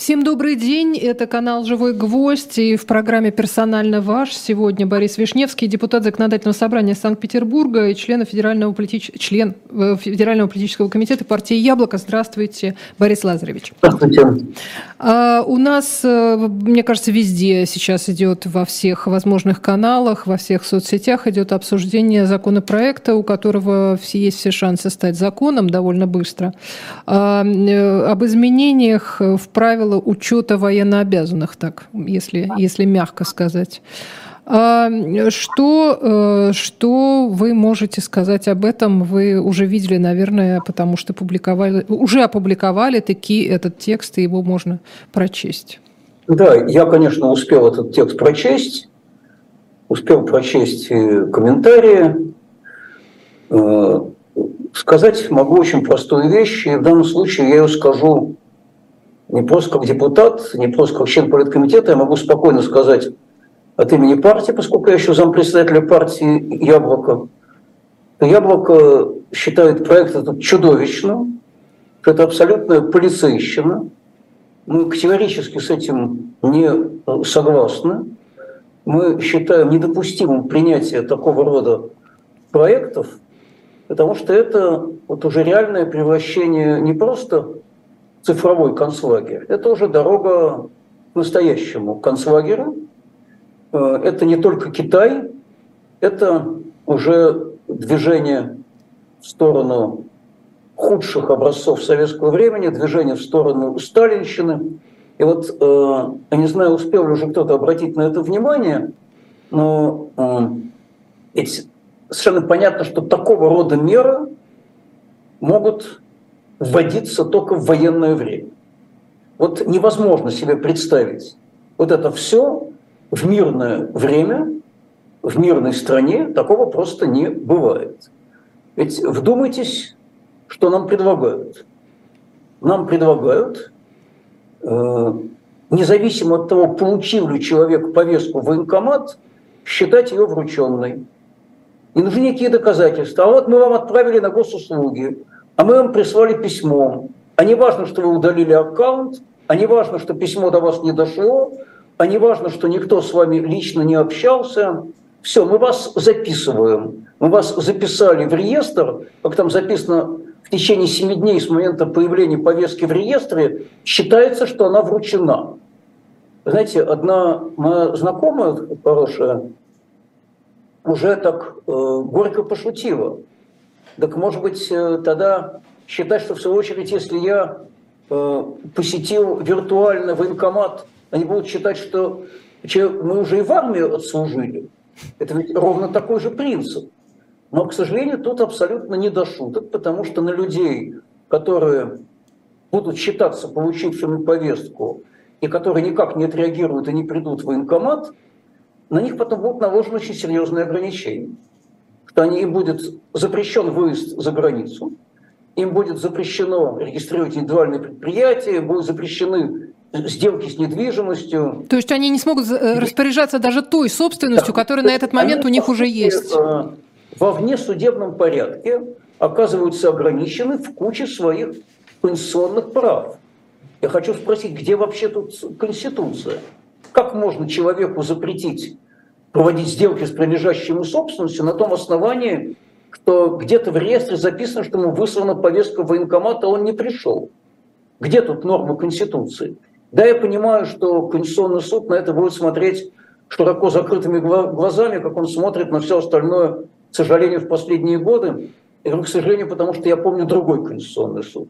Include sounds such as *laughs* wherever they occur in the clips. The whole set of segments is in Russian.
Всем добрый день. Это канал «Живой гвоздь» и в программе «Персонально ваш». Сегодня Борис Вишневский, депутат Законодательного собрания Санкт-Петербурга и член Федерального, политич... член э, Федерального политического комитета партии «Яблоко». Здравствуйте, Борис Лазаревич. Здравствуйте. А, у нас, э, мне кажется, везде сейчас идет во всех возможных каналах, во всех соцсетях идет обсуждение законопроекта, у которого все, есть все шансы стать законом довольно быстро, а, э, об изменениях в правила правила учета военнообязанных, так, если, если мягко сказать. А, что, э, что вы можете сказать об этом? Вы уже видели, наверное, потому что публиковали, уже опубликовали таки этот текст, и его можно прочесть. Да, я, конечно, успел этот текст прочесть, успел прочесть комментарии. Э, сказать могу очень простую вещь, и в данном случае я ее скажу не просто как депутат, не просто как член политкомитета, я могу спокойно сказать от имени партии, поскольку я еще зампредседателя партии «Яблоко», «Яблоко» считает проект этот чудовищным, что это абсолютная полицейщина. Мы категорически с этим не согласны. Мы считаем недопустимым принятие такого рода проектов, потому что это вот уже реальное превращение не просто цифровой концлагерь, это уже дорога к настоящему концлагерю. Э, это не только Китай, это уже движение в сторону худших образцов советского времени, движение в сторону сталинщины. И вот, э, я не знаю, успел ли уже кто-то обратить на это внимание, но э, ведь совершенно понятно, что такого рода меры могут вводиться только в военное время. Вот невозможно себе представить вот это все в мирное время, в мирной стране, такого просто не бывает. Ведь вдумайтесь, что нам предлагают. Нам предлагают, э, независимо от того, получил ли человек повестку в военкомат, считать ее врученной. Не нужны никакие доказательства. А вот мы вам отправили на госуслуги, а мы вам прислали письмо. А не важно, что вы удалили аккаунт, а не важно, что письмо до вас не дошло, а не важно, что никто с вами лично не общался. Все, мы вас записываем. Мы вас записали в реестр, как там записано, в течение 7 дней с момента появления повестки в реестре считается, что она вручена. Знаете, одна моя знакомая хорошая уже так э, горько пошутила. Так может быть э, тогда считать, что в свою очередь, если я э, посетил виртуально военкомат, они будут считать, что мы уже и в армии отслужили. Это ведь ровно такой же принцип. Но, к сожалению, тут абсолютно не до шуток, потому что на людей, которые будут считаться получившими повестку и которые никак не отреагируют и не придут в военкомат, на них потом будут наложены очень серьезные ограничения что они, им будет запрещен выезд за границу, им будет запрещено регистрировать индивидуальные предприятия, будут запрещены сделки с недвижимостью. То есть они не смогут э, распоряжаться даже той собственностью, да. которая на этот момент они, у них уже есть. Э, во внесудебном порядке оказываются ограничены в куче своих конституционных прав. Я хочу спросить, где вообще тут Конституция? Как можно человеку запретить проводить сделки с принадлежащей ему собственностью на том основании, что где-то в реестре записано, что ему выслана повестка военкомата, а он не пришел. Где тут нормы Конституции? Да, я понимаю, что Конституционный суд на это будет смотреть широко закрытыми глазами, как он смотрит на все остальное, к сожалению, в последние годы. И, к сожалению, потому что я помню другой Конституционный суд.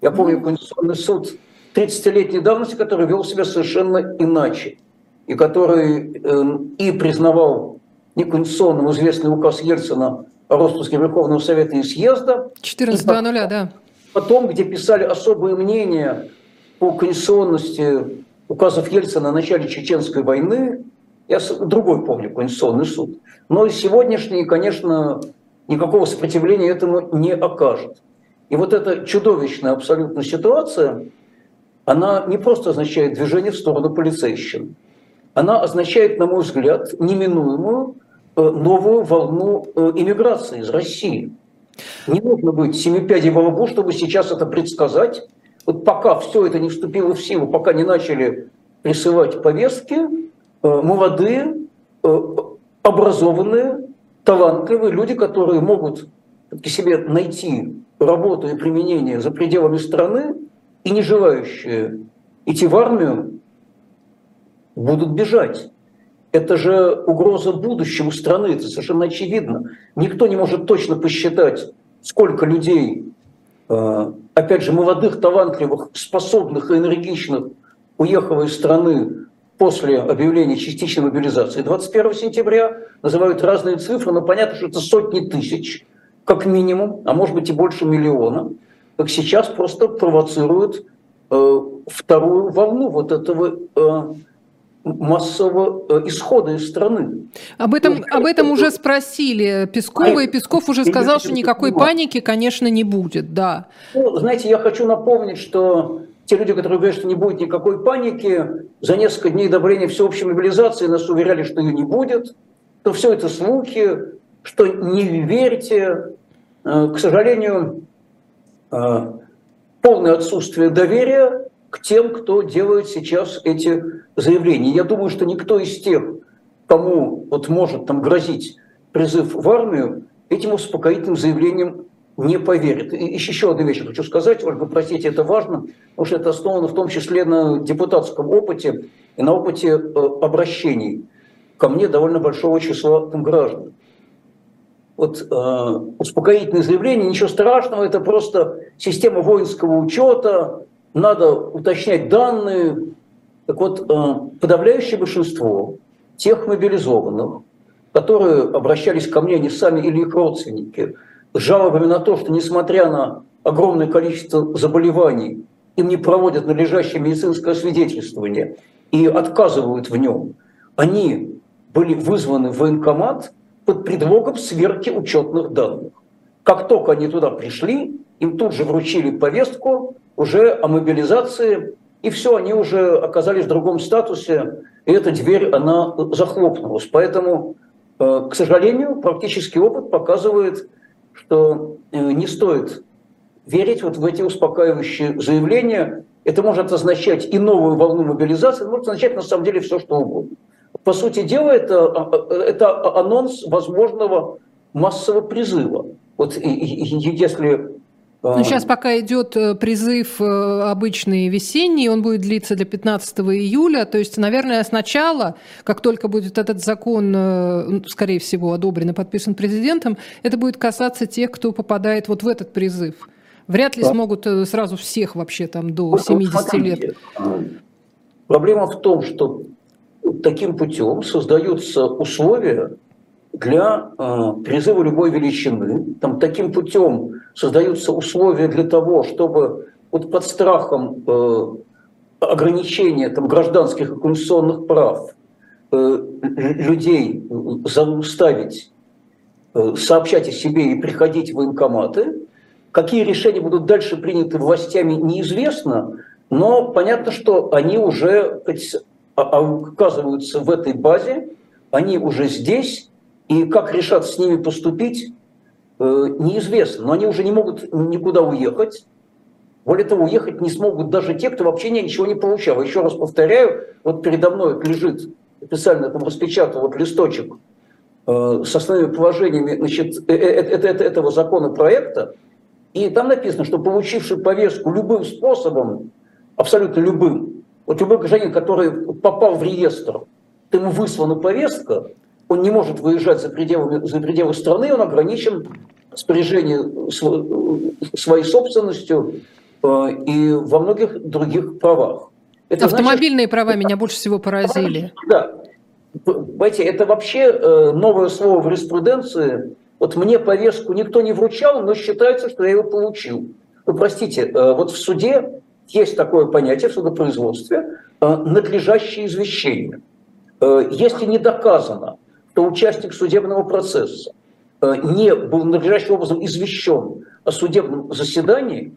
Я помню Конституционный суд 30-летней давности, который вел себя совершенно иначе и который эм, и признавал неконституционным известный указ Ельцина о распуске Верховного Совета и съезда. 14.00, да. Потом, где писали особые мнения по конституционности указов Ельцина о начале Чеченской войны, я другой помню Конституционный суд. Но сегодняшний, конечно, никакого сопротивления этому не окажет. И вот эта чудовищная абсолютно ситуация, она не просто означает движение в сторону полицейщины она означает, на мой взгляд, неминуемую э, новую волну э, иммиграции из России. Не нужно быть семипядей во лбу, чтобы сейчас это предсказать, вот пока все это не вступило в силу, пока не начали присылать повестки, э, молодые, образованные, талантливые люди, которые могут себе найти работу и применение за пределами страны, и не желающие идти в армию, будут бежать. Это же угроза будущему страны, это совершенно очевидно. Никто не может точно посчитать, сколько людей, э, опять же, молодых, талантливых, способных и энергичных уехало из страны после объявления частичной мобилизации 21 сентября. Называют разные цифры, но понятно, что это сотни тысяч, как минимум, а может быть и больше миллиона. Так сейчас просто провоцируют э, вторую волну вот этого э, массового э, исхода из страны. Об этом, ну, об этом уже спросили Пескова, и Песков уже сказал, что никакой паники, конечно, не будет, да. Ну, знаете, я хочу напомнить, что те люди, которые говорят, что не будет никакой паники, за несколько дней до объявления всеобщей мобилизации нас уверяли, что ее не будет, то все это слухи, что не верьте. Э, к сожалению, э, полное отсутствие доверия к тем, кто делает сейчас эти заявления. Я думаю, что никто из тех, кому вот может там грозить призыв в армию, этим успокоительным заявлением не поверит. И еще одну вещь хочу сказать, Ольга, простите, это важно, потому что это основано в том числе на депутатском опыте и на опыте э, обращений ко мне довольно большого числа там, граждан. Вот э, успокоительное заявление, ничего страшного, это просто система воинского учета, надо уточнять данные. Так вот, э, подавляющее большинство тех мобилизованных, которые обращались ко мне, они сами или их родственники, с жалобами на то, что несмотря на огромное количество заболеваний, им не проводят надлежащее медицинское освидетельствование и отказывают в нем, они были вызваны в военкомат под предлогом сверки учетных данных. Как только они туда пришли, им тут же вручили повестку уже о мобилизации, и все, они уже оказались в другом статусе, и эта дверь, она захлопнулась. Поэтому, э, к сожалению, практический опыт показывает, что э, не стоит верить вот в эти успокаивающие заявления. Это может означать и новую волну мобилизации, может означать на самом деле все, что угодно. По сути дела, это, а, а, это анонс возможного массового призыва. Вот если ну, сейчас пока идет э, призыв э, обычный весенний, он будет длиться до 15 июля. То есть, наверное, сначала, как только будет этот закон, э, скорее всего, одобрен и подписан президентом, это будет касаться тех, кто попадает вот в этот призыв. Вряд ли да. смогут сразу всех вообще там до 70 вот, лет. Проблема в том, что таким путем создаются условия, для э, призыва любой величины. Там, таким путем создаются условия для того, чтобы вот под страхом э, ограничения там, гражданских и конституционных прав э, людей заставить э, сообщать о себе и приходить в военкоматы. Какие решения будут дальше приняты властями, неизвестно, но понятно, что они уже оказываются в этой базе, они уже здесь, и как решат с ними поступить, э, неизвестно. Но они уже не могут никуда уехать. Более того, уехать не смогут даже те, кто вообще ничего не получал. Еще раз повторяю, вот передо мной лежит специально там распечатан вот листочек э, с основными положениями значит, э, этого законопроекта, и там написано, что получивший повестку любым способом, абсолютно любым, вот любой гражданин, который попал в реестр, ему выслана повестка, он не может выезжать за пределы, за пределы страны, он ограничен распоряжением своей собственностью э, и во многих других правах. Это Автомобильные значит, права меня больше всего поразили. Да. Понимаете, это вообще э, новое слово в юриспруденции. Вот мне повестку никто не вручал, но считается, что я его получил. Вы простите, э, вот в суде есть такое понятие в судопроизводстве надлежащее извещение. Если не доказано, что участник судебного процесса э, не был надлежащим образом извещен о судебном заседании,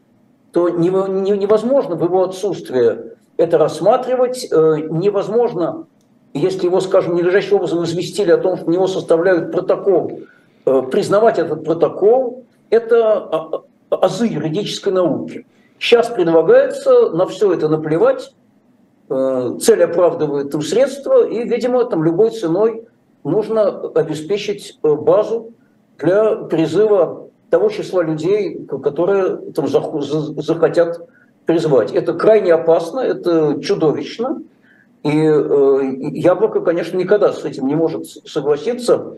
то невозможно в его отсутствие это рассматривать, э, невозможно, если его, скажем, надлежащим образом известили о том, что у него составляют протокол, э, признавать этот протокол, это азы юридической науки. Сейчас предлагается на все это наплевать, цель оправдывает там средства, и, видимо, там любой ценой нужно обеспечить э, базу для призыва того числа людей, которые там захотят призвать. Это крайне опасно, это чудовищно, и э, Яблоко, конечно, никогда с этим не может согласиться.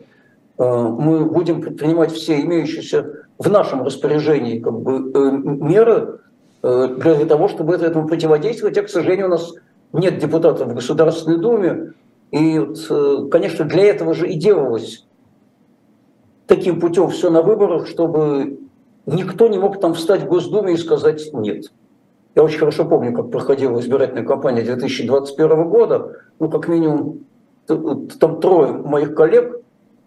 Э, мы будем предпринимать все имеющиеся в нашем распоряжении как бы, меры для того, чтобы этому противодействовать. А, к сожалению, у нас нет депутатов в Государственной Думе. И, вот, конечно, для этого же и делалось таким путем все на выборах, чтобы никто не мог там встать в Госдуме и сказать «нет». Я очень хорошо помню, как проходила избирательная кампания 2021 года. Ну, как минимум, там трое моих коллег,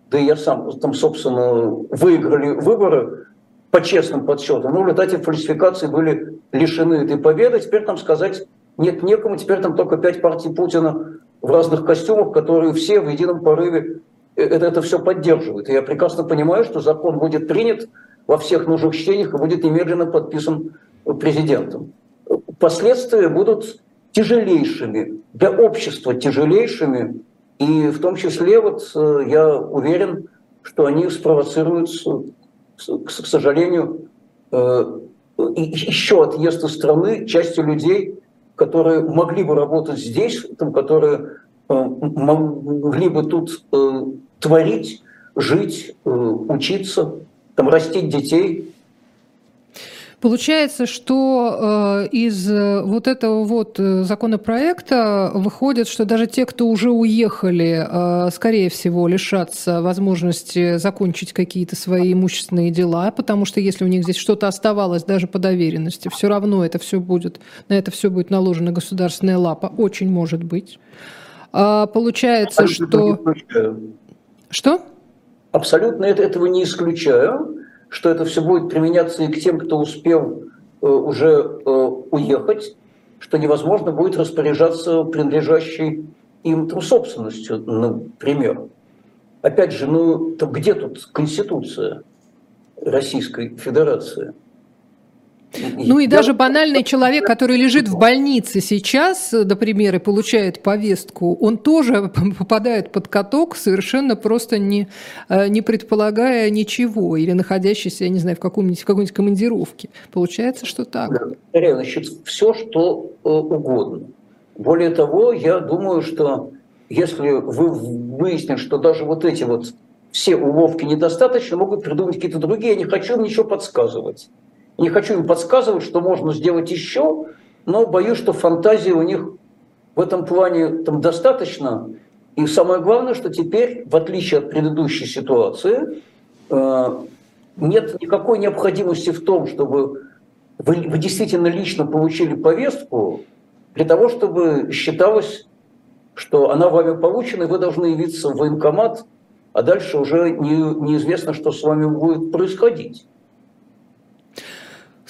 да и я сам, там, собственно, выиграли выборы по честным подсчетам. Ну, в результате фальсификации были лишены этой победы. Теперь там сказать нет некому, теперь там только пять партий Путина в разных костюмах, которые все в едином порыве э, это, это все поддерживают. И я прекрасно понимаю, что закон будет принят во всех нужных чтениях и будет немедленно подписан президентом последствия будут тяжелейшими, для общества тяжелейшими, и в том числе, вот э, я уверен, что они спровоцируют, к сожалению, э, еще отъезд из страны части людей, которые могли бы работать здесь, там, которые э, могли бы тут творить, жить, учиться, там, растить детей. Получается, что э, из э, вот этого вот э, законопроекта выходит, что даже те, кто уже уехали, скорее всего, лишатся возможности закончить какие-то свои имущественные дела, потому что если у них здесь что-то оставалось даже по доверенности, все равно это все будет, на это все будет наложена государственная лапа, очень может быть. А, получается, Абсолютно что... Что? Абсолютно это, этого не исключаю что это все будет применяться и к тем, кто успел э, уже э, уехать, что невозможно будет распоряжаться принадлежащей им там, собственностью, например. Опять же, ну то где тут Конституция Российской Федерации? Ну и даже банальный человек, который лежит в больнице сейчас, например, и получает повестку, он тоже *laughs* попадает под каток, совершенно просто не, э, не предполагая ничего, или находящийся, я не знаю, в, каком-нибудь, в какой-нибудь командировке. Получается, что так. Да, значит, все, что э, угодно. Более того, я думаю, что если вы выясните, что даже вот эти вот все уловки недостаточно, могут придумать какие-то другие, я не хочу им ничего подсказывать. Не хочу им подсказывать, что можно сделать еще, но боюсь, что фантазии у них в этом плане там достаточно. И самое главное, что теперь, в отличие от предыдущей ситуации, э, нет никакой необходимости в том, чтобы вы, вы действительно лично получили повестку для того, чтобы считалось, что она вами получена, и вы должны явиться в военкомат, а дальше уже не, неизвестно, что с вами будет происходить.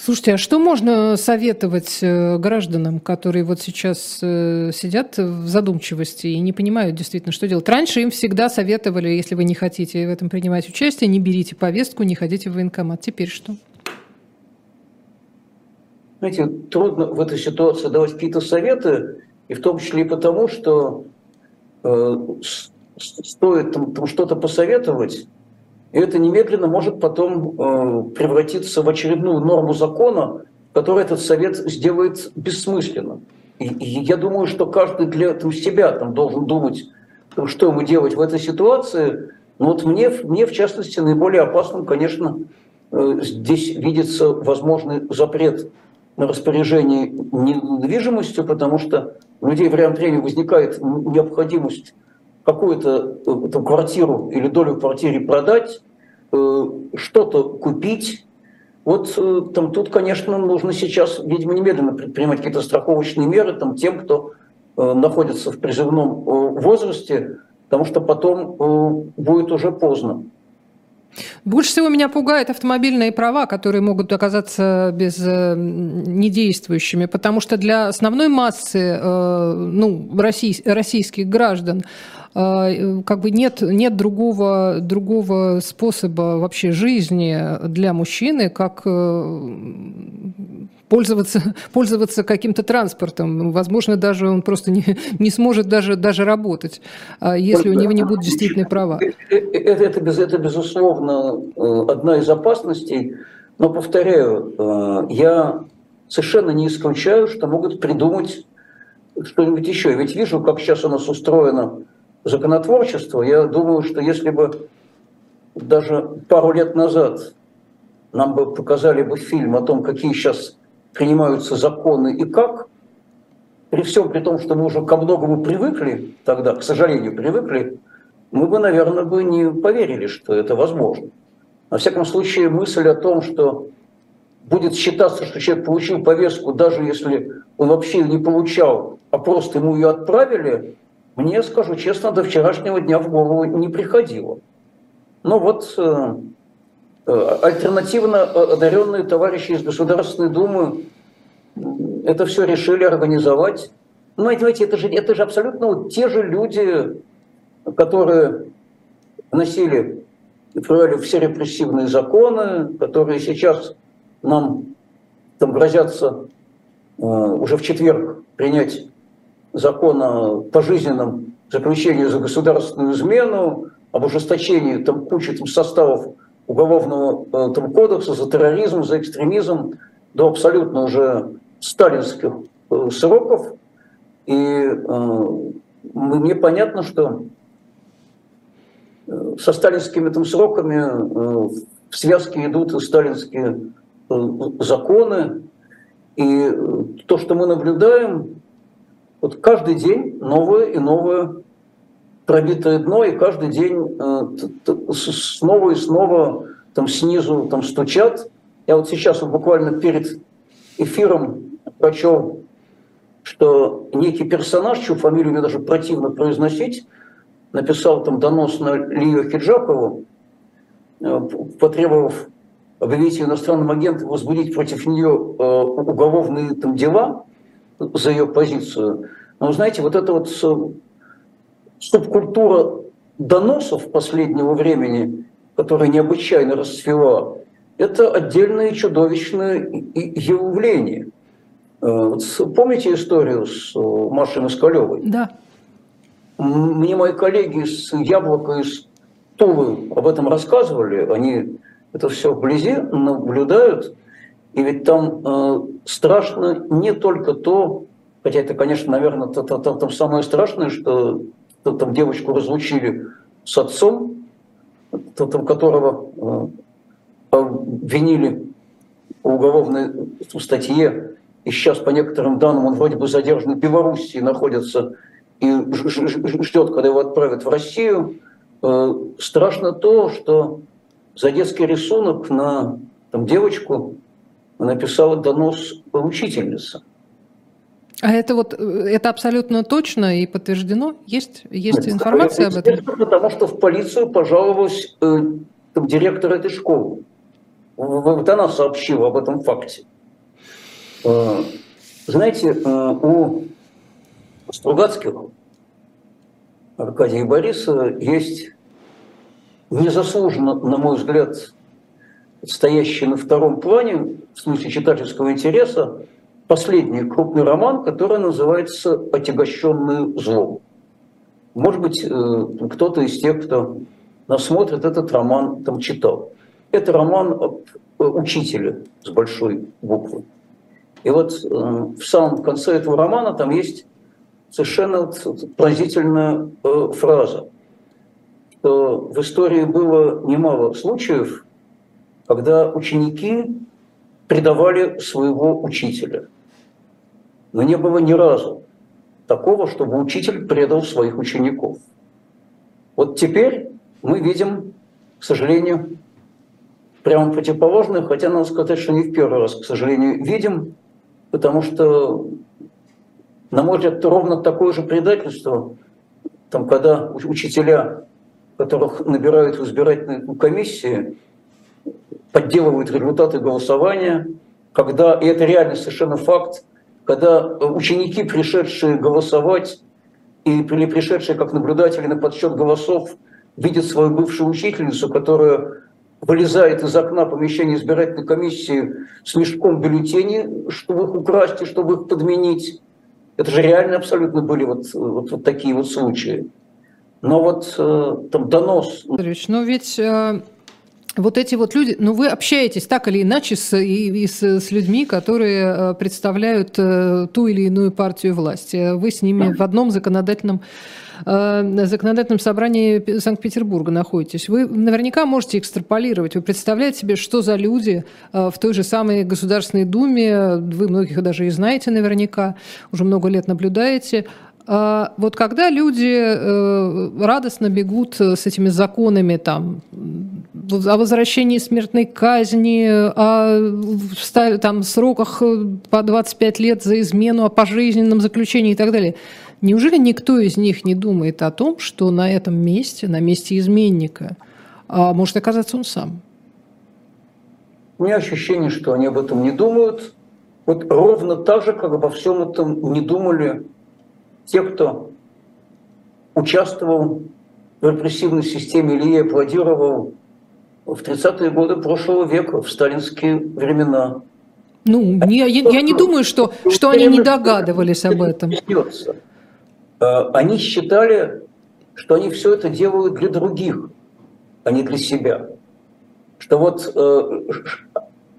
Слушайте, а что можно советовать э, гражданам, которые вот сейчас э, сидят в задумчивости и не понимают действительно, что делать? Раньше им всегда советовали, если вы не хотите в этом принимать участие, не берите повестку, не ходите в военкомат. Теперь что? Знаете, трудно в этой ситуации давать какие-то советы, и в том числе и потому, что э, стоит там, там что-то посоветовать, и это немедленно может потом э, превратиться в очередную норму закона, которую этот совет сделает бессмысленным. И, и я думаю, что каждый для там, себя там, должен думать, что ему делать в этой ситуации. Но вот мне, мне в частности, наиболее опасным, конечно, э, здесь видится возможный запрет на распоряжение недвижимостью, потому что у людей время от времени возникает необходимость какую-то э, там, квартиру или долю в квартире продать, э, что-то купить. Вот э, там, тут, конечно, нужно сейчас, видимо, немедленно предпринимать какие-то страховочные меры там, тем, кто находится в призывном возрасте, потому что потом будет уже поздно. Больше всего меня пугают автомобильные права, которые могут оказаться без э, недействующими, потому что для основной массы э, ну, россий, российских граждан э, как бы нет, нет другого, другого способа вообще жизни для мужчины, как э, пользоваться, *laughs* пользоваться каким-то транспортом. Возможно, даже он просто не, не сможет даже, даже работать, а если у него не будут действительные права. Это, это, это, безусловно, одна из опасностей. Но, повторяю, я совершенно не исключаю, что могут придумать что-нибудь еще. Ведь вижу, как сейчас у нас устроено законотворчество. Я думаю, что если бы даже пару лет назад нам бы показали бы фильм о том, какие сейчас принимаются законы и как, при всем при том, что мы уже ко многому привыкли тогда, к сожалению, привыкли, мы бы, наверное, бы не поверили, что это возможно. Во всяком случае, мысль о том, что будет считаться, что человек получил повестку, даже если он вообще ее не получал, а просто ему ее отправили, мне, скажу честно, до вчерашнего дня в голову не приходило. Но вот э, э альтернативно одаренные товарищи из Государственной Думы это все решили организовать. Ну, знаете, это же, это же абсолютно вот те же люди, которые носили и все репрессивные законы, которые сейчас нам там грозятся э, уже в четверг принять закон о пожизненном заключении за государственную измену, об ужесточении там кучи там, составов уголовного э, там, кодекса за терроризм, за экстремизм до абсолютно уже сталинских э, сроков. И э, мне понятно, что э, со сталинскими там сроками э, в связке идут и сталинские Э, законы. И то, что мы наблюдаем, вот каждый день новое и новое пробитое дно, и каждый день э, снова и снова там снизу там стучат. Я вот сейчас вот буквально перед эфиром прочел, что некий персонаж, чью фамилию мне даже противно произносить, написал там донос на Лию Хиджакову, э, потребовав объявить ее иностранным агентом, возбудить против нее э, уголовные там, дела за ее позицию. Но, знаете, вот эта вот субкультура доносов последнего времени, которая необычайно расцвела, это отдельное чудовищное явление. Э, помните историю с э, Машей Москалевой? Да. Мне мои коллеги с Яблока из Тулы об этом рассказывали. Они это все вблизи наблюдают, и ведь там э, страшно не только то, хотя это, конечно, наверное, то, то, там самое страшное, что то, там девочку разлучили с отцом, там, которого э, обвинили по уголовной статье, и сейчас, по некоторым данным, он вроде бы задержан в Белоруссии, находится и ждет, когда его отправят в Россию. Э, страшно то, что за детский рисунок на там, девочку написала донос учительница. А это вот это абсолютно точно и подтверждено? Есть, есть информация об этом? Потому что в полицию пожаловалась э, директор этой школы. Вот она сообщила об этом факте. Э, знаете, э, у Стругацких Аркадия Бориса есть незаслуженно, на мой взгляд, стоящий на втором плане, в смысле читательского интереса, последний крупный роман, который называется «Отягощенный злом». Может быть, э, кто-то из тех, кто нас смотрит, этот роман там читал. Это роман э, учителе с большой буквы. И вот э, в самом конце этого романа там есть совершенно поразительная фраза что в истории было немало случаев, когда ученики предавали своего учителя. Но не было ни разу такого, чтобы учитель предал своих учеников. Вот теперь мы видим, к сожалению, прямо противоположное, хотя надо сказать, что не в первый раз, к сожалению, видим, потому что, на мой взгляд, ровно такое же предательство, там, когда учителя которых набирают в избирательные комиссии, подделывают результаты голосования, когда, и это реально совершенно факт, когда ученики, пришедшие голосовать, или пришедшие как наблюдатели на подсчет голосов видят свою бывшую учительницу, которая вылезает из окна помещения избирательной комиссии с мешком бюллетеней, чтобы их украсть и чтобы их подменить. Это же реально абсолютно были вот, вот, вот такие вот случаи. Но вот э, там донос... Но ведь э, вот эти вот люди, ну вы общаетесь так или иначе с, и, и с, с людьми, которые э, представляют э, ту или иную партию власти. Вы с ними в одном законодательном э, законодательном собрании Санкт-Петербурга находитесь. Вы наверняка можете экстраполировать. Вы представляете себе, что за люди в той же самой Государственной Думе, вы многих даже и знаете наверняка, уже много лет наблюдаете, а вот когда люди радостно бегут с этими законами там, о возвращении смертной казни, о там, сроках э, по 25 лет за измену, о пожизненном заключении и так далее, неужели никто из них не думает о том, что на этом месте, на месте изменника, а может оказаться он сам? У меня ощущение, что они об этом не думают. Вот ровно так же, как обо всем этом не думали те, кто участвовал в репрессивной системе или аплодировал в 30-е годы прошлого века, в сталинские времена. Ну, не, я, я не думаю, что, что они не догадывались об этом. Э, они считали, что они все это делают для других, а не для себя. Что вот э,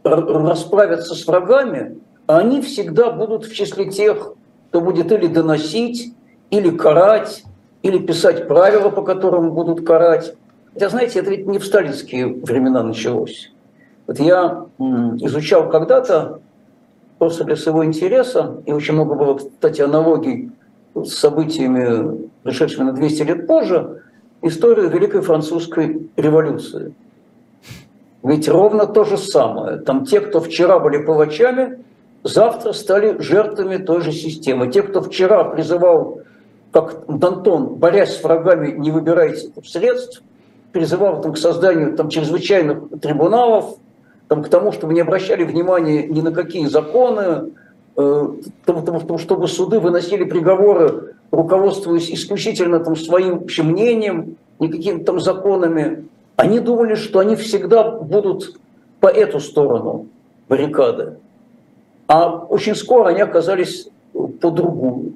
расправятся с врагами, а они всегда будут в числе тех, кто будет или доносить, или карать, или писать правила, по которым будут карать. Хотя, знаете, это ведь не в сталинские времена началось. Вот я изучал когда-то просто для своего интереса, и очень много было, кстати, аналогий с событиями, пришедшими на 200 лет позже, историю Великой Французской революции. Ведь ровно то же самое. Там те, кто вчера были палачами, завтра стали жертвами той же системы. Те, кто вчера призывал, как Дантон, борясь с врагами, не выбирайте средств, призывал там, к созданию там, чрезвычайных трибуналов, там, к тому, чтобы не обращали внимания ни на какие законы, э, тому, чтобы суды выносили приговоры, руководствуясь исключительно там, своим общим мнением, никакими там законами. Они думали, что они всегда будут по эту сторону баррикады. А очень скоро они оказались по другую.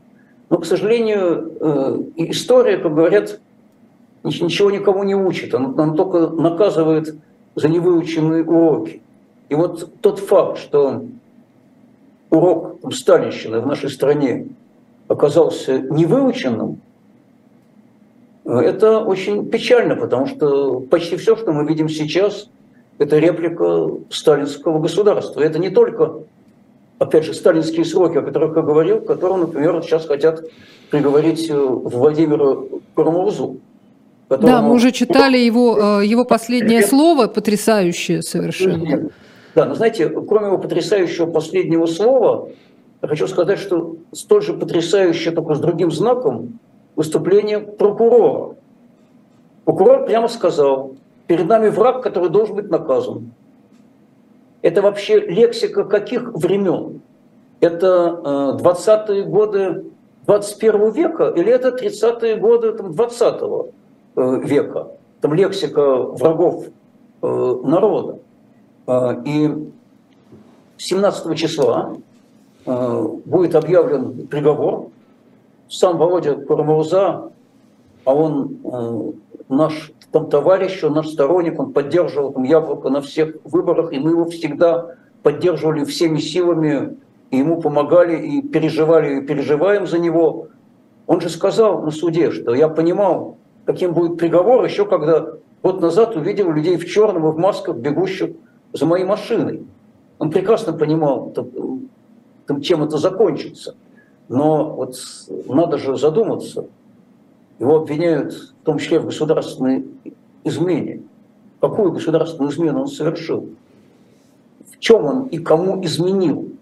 Но, к сожалению, э, история, как говорят, ничего никому не учит, она нам только наказывает за невыученные уроки. И вот тот факт, что урок сталинщины в нашей стране оказался невыученным, это очень печально, потому что почти все, что мы видим сейчас, это реплика сталинского государства. Это не только опять же, сталинские сроки, о которых я говорил, которые, например, сейчас хотят приговорить э, Владимиру Карамурзу. Которому... Да, мы уже читали его, э, его последнее слово, потрясающее совершенно. Да, но знаете, кроме его потрясающего последнего слова, я хочу сказать, что столь же потрясающее, только с другим знаком, выступление прокурора. Прокурор прямо сказал, перед нами враг, который должен быть наказан. Это вообще лексика каких времен? Это 20-е э, годы 21 века или это 30-е годы там, 20 э, века? Там лексика врагов э, народа. И 17 числа будет объявлен приговор. Сам Володя Курамауза, а он наш там товарищ, он наш сторонник, он поддерживал там Яблоко на всех выборах, и мы его всегда поддерживали всеми силами, и ему помогали, и переживали, и переживаем за него. Он же сказал на суде, что я понимал, каким будет приговор, еще когда год назад увидел людей в черном и в масках, бегущих за моей машиной. Он прекрасно понимал, чем это закончится. Но вот надо же задуматься. Его обвиняют в том числе в государственной измене. Какую государственную измену он совершил? В чем он и кому изменил?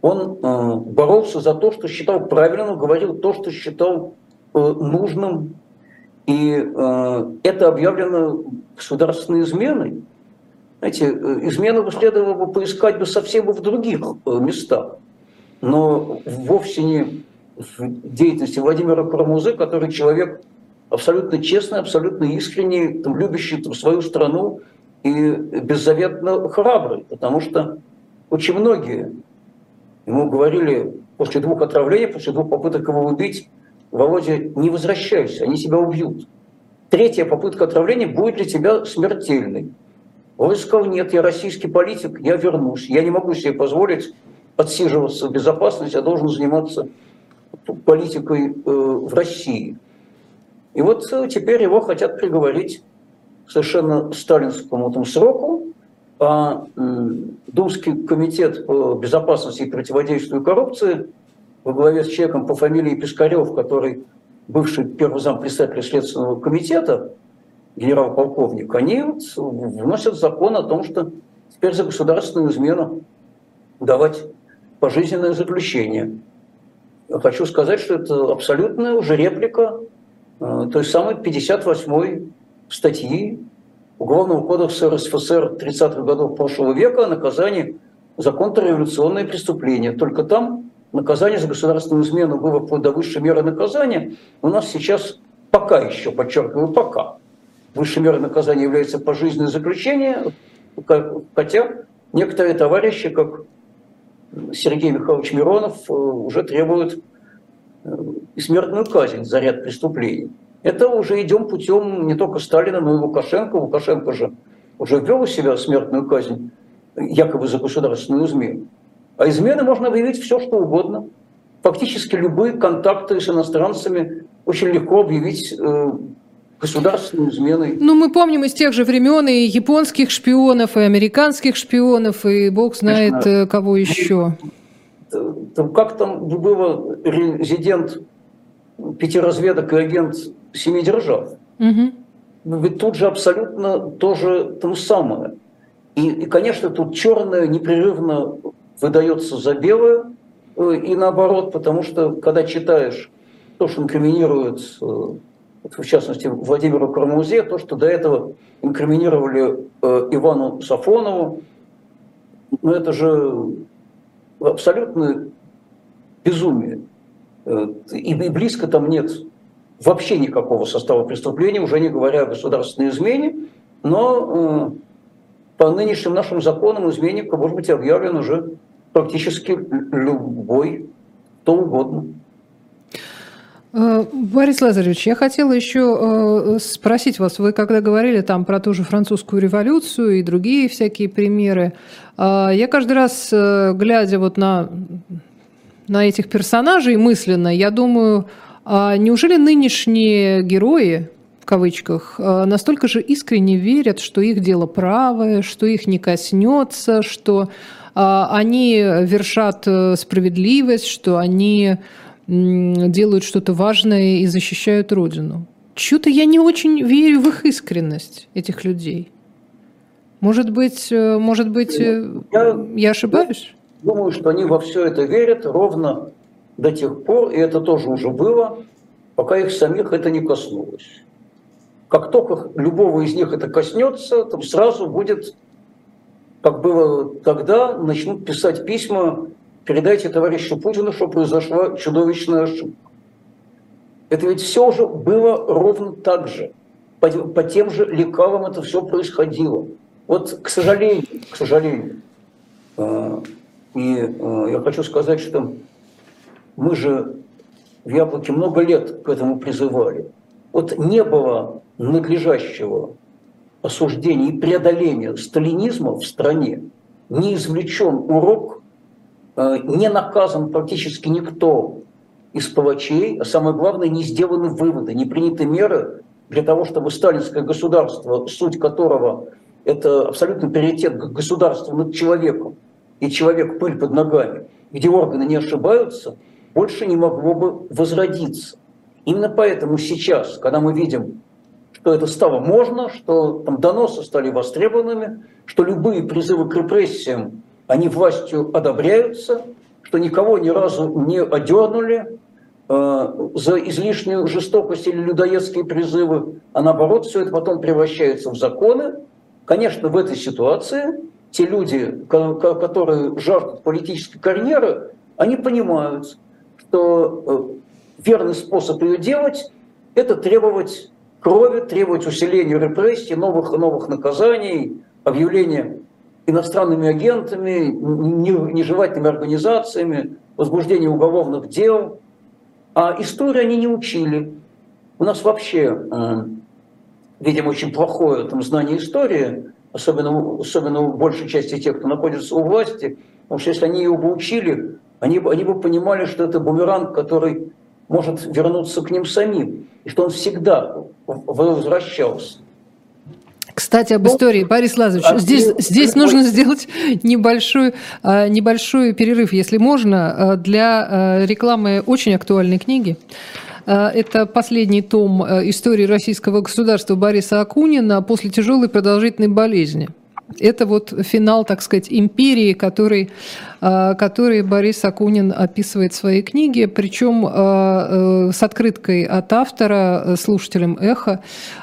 Он э, боролся за то, что считал правильным, говорил то, что считал э, нужным. И э, это объявлено государственной изменой. Знаете, э, измену следовало бы поискать бы совсем в других э, местах, но вовсе не в деятельности Владимира Карамузы, который человек абсолютно честный, абсолютно искренний, там, любящий там, свою страну и беззаветно храбрый, потому что очень многие ему говорили после двух отравлений, после двух попыток его убить, Володя, не возвращайся, они тебя убьют. Третья попытка отравления будет для тебя смертельной. Володя сказал, нет, я российский политик, я вернусь. Я не могу себе позволить отсиживаться в безопасности, я должен заниматься политикой э, в России. И вот э, теперь его хотят приговорить к совершенно сталинскому там сроку, а Думский комитет по безопасности и противодействию коррупции во главе с человеком по фамилии Пискарев, который бывший первый зам председателя Следственного комитета, генерал-полковник, они вносят закон о том, что теперь за государственную измену давать пожизненное заключение. Хочу сказать, что это абсолютная уже реплика э, той самой 58-й статьи Уголовного кодекса РСФСР 30-х годов прошлого века о наказании за контрреволюционные преступления. Только там наказание за государственную измену было до высшей меры наказания. У нас сейчас пока еще, подчеркиваю, пока. Высшей мерой наказания является пожизненное заключение, хотя некоторые товарищи, как Сергей Михайлович Миронов, э, уже требуют э, и смертную казнь за ряд преступлений. Это уже идем путем не только Сталина, но и Лукашенко. Лукашенко же уже ввел у себя смертную казнь, якобы за государственную измену. А измены можно объявить все, что угодно. Фактически любые контакты с иностранцами очень легко объявить э, государственной изменой. Ну, мы помним из тех же времен и японских шпионов, и американских шпионов, и бог знает Конечно. Э, кого еще. Как там было резидент пяти разведок и агент семи держав? Угу. Ведь тут же абсолютно тоже то самое. И, и, конечно, тут черное непрерывно выдается за белое, э, и наоборот, потому что когда читаешь то, что инкриминирует, э, в частности, Владимиру Кармузе, то, что до этого инкриминировали э, Ивану Сафонову, ну это же абсолютно безумие. И близко там нет вообще никакого состава преступления, уже не говоря о государственной измене, но по нынешним нашим законам изменника может быть объявлен уже практически любой, кто угодно. Э, Борис Лазаревич, я хотела еще э, спросить вас, вы когда говорили там про ту же французскую революцию и другие всякие примеры, э, я каждый раз, глядя вот на, на этих персонажей мысленно, я думаю, а неужели нынешние герои, в кавычках, настолько же искренне верят, что их дело правое, что их не коснется, что они вершат э, справедливость, что они делают что-то важное и защищают Родину. Чего-то я не очень верю в их искренность, этих людей. Может быть, э, может быть, э, я, я ошибаюсь? Думаю, что они во все это верят ровно до тех пор, и это тоже уже было, пока их самих это не коснулось. Как только любого из них это коснется, там сразу будет как было тогда, начнут писать письма, передайте товарищу Путину, что произошла чудовищная ошибка. Это ведь все уже было ровно так же. По, по тем же лекалам это все происходило. Вот, к сожалению, к сожалению, э, и э, я хочу сказать, что мы же в Яблоке много лет к этому призывали. Вот не было надлежащего осуждения и преодоления сталинизма в стране не извлечен урок, э, не наказан практически никто из палачей, а самое главное, не сделаны выводы, не приняты меры для того, чтобы сталинское государство, суть которого это абсолютно приоритет государства над человеком, и человек пыль под ногами, где органы не ошибаются, больше не могло бы возродиться. Именно поэтому сейчас, когда мы видим что это стало можно, что там доносы стали востребованными, что любые призывы к репрессиям, они властью одобряются, что никого ни разу не одернули э, за излишнюю жестокость или людоедские призывы, а наоборот все это потом превращается в законы. Конечно, в этой ситуации те люди, которые жаждут политической карьеры, они понимают, что э, верный способ ее делать – это требовать крови, требовать усиления репрессий, новых и новых наказаний, объявления иностранными агентами, нежелательными организациями, возбуждения уголовных дел. А историю они не учили. У нас вообще, э, видимо, очень плохое там, знание истории, особенно, особенно у большей части тех, кто находится у власти, потому что если они его бы учили, они, они бы понимали, что это бумеранг, который может вернуться к ним самим, и что он всегда возвращался. Кстати, об истории, Борис Лазович, а здесь, здесь нужно сделать небольшой, а, небольшой перерыв, если можно, а, для рекламы очень актуальной книги. Это последний том истории российского государства Бориса Акунина после тяжелой продолжительной болезни. Это вот финал, так сказать, империи, который а, который Борис Акунин описывает в своей книге, причем а, э, с открыткой от автора, э, слушателям «Эхо».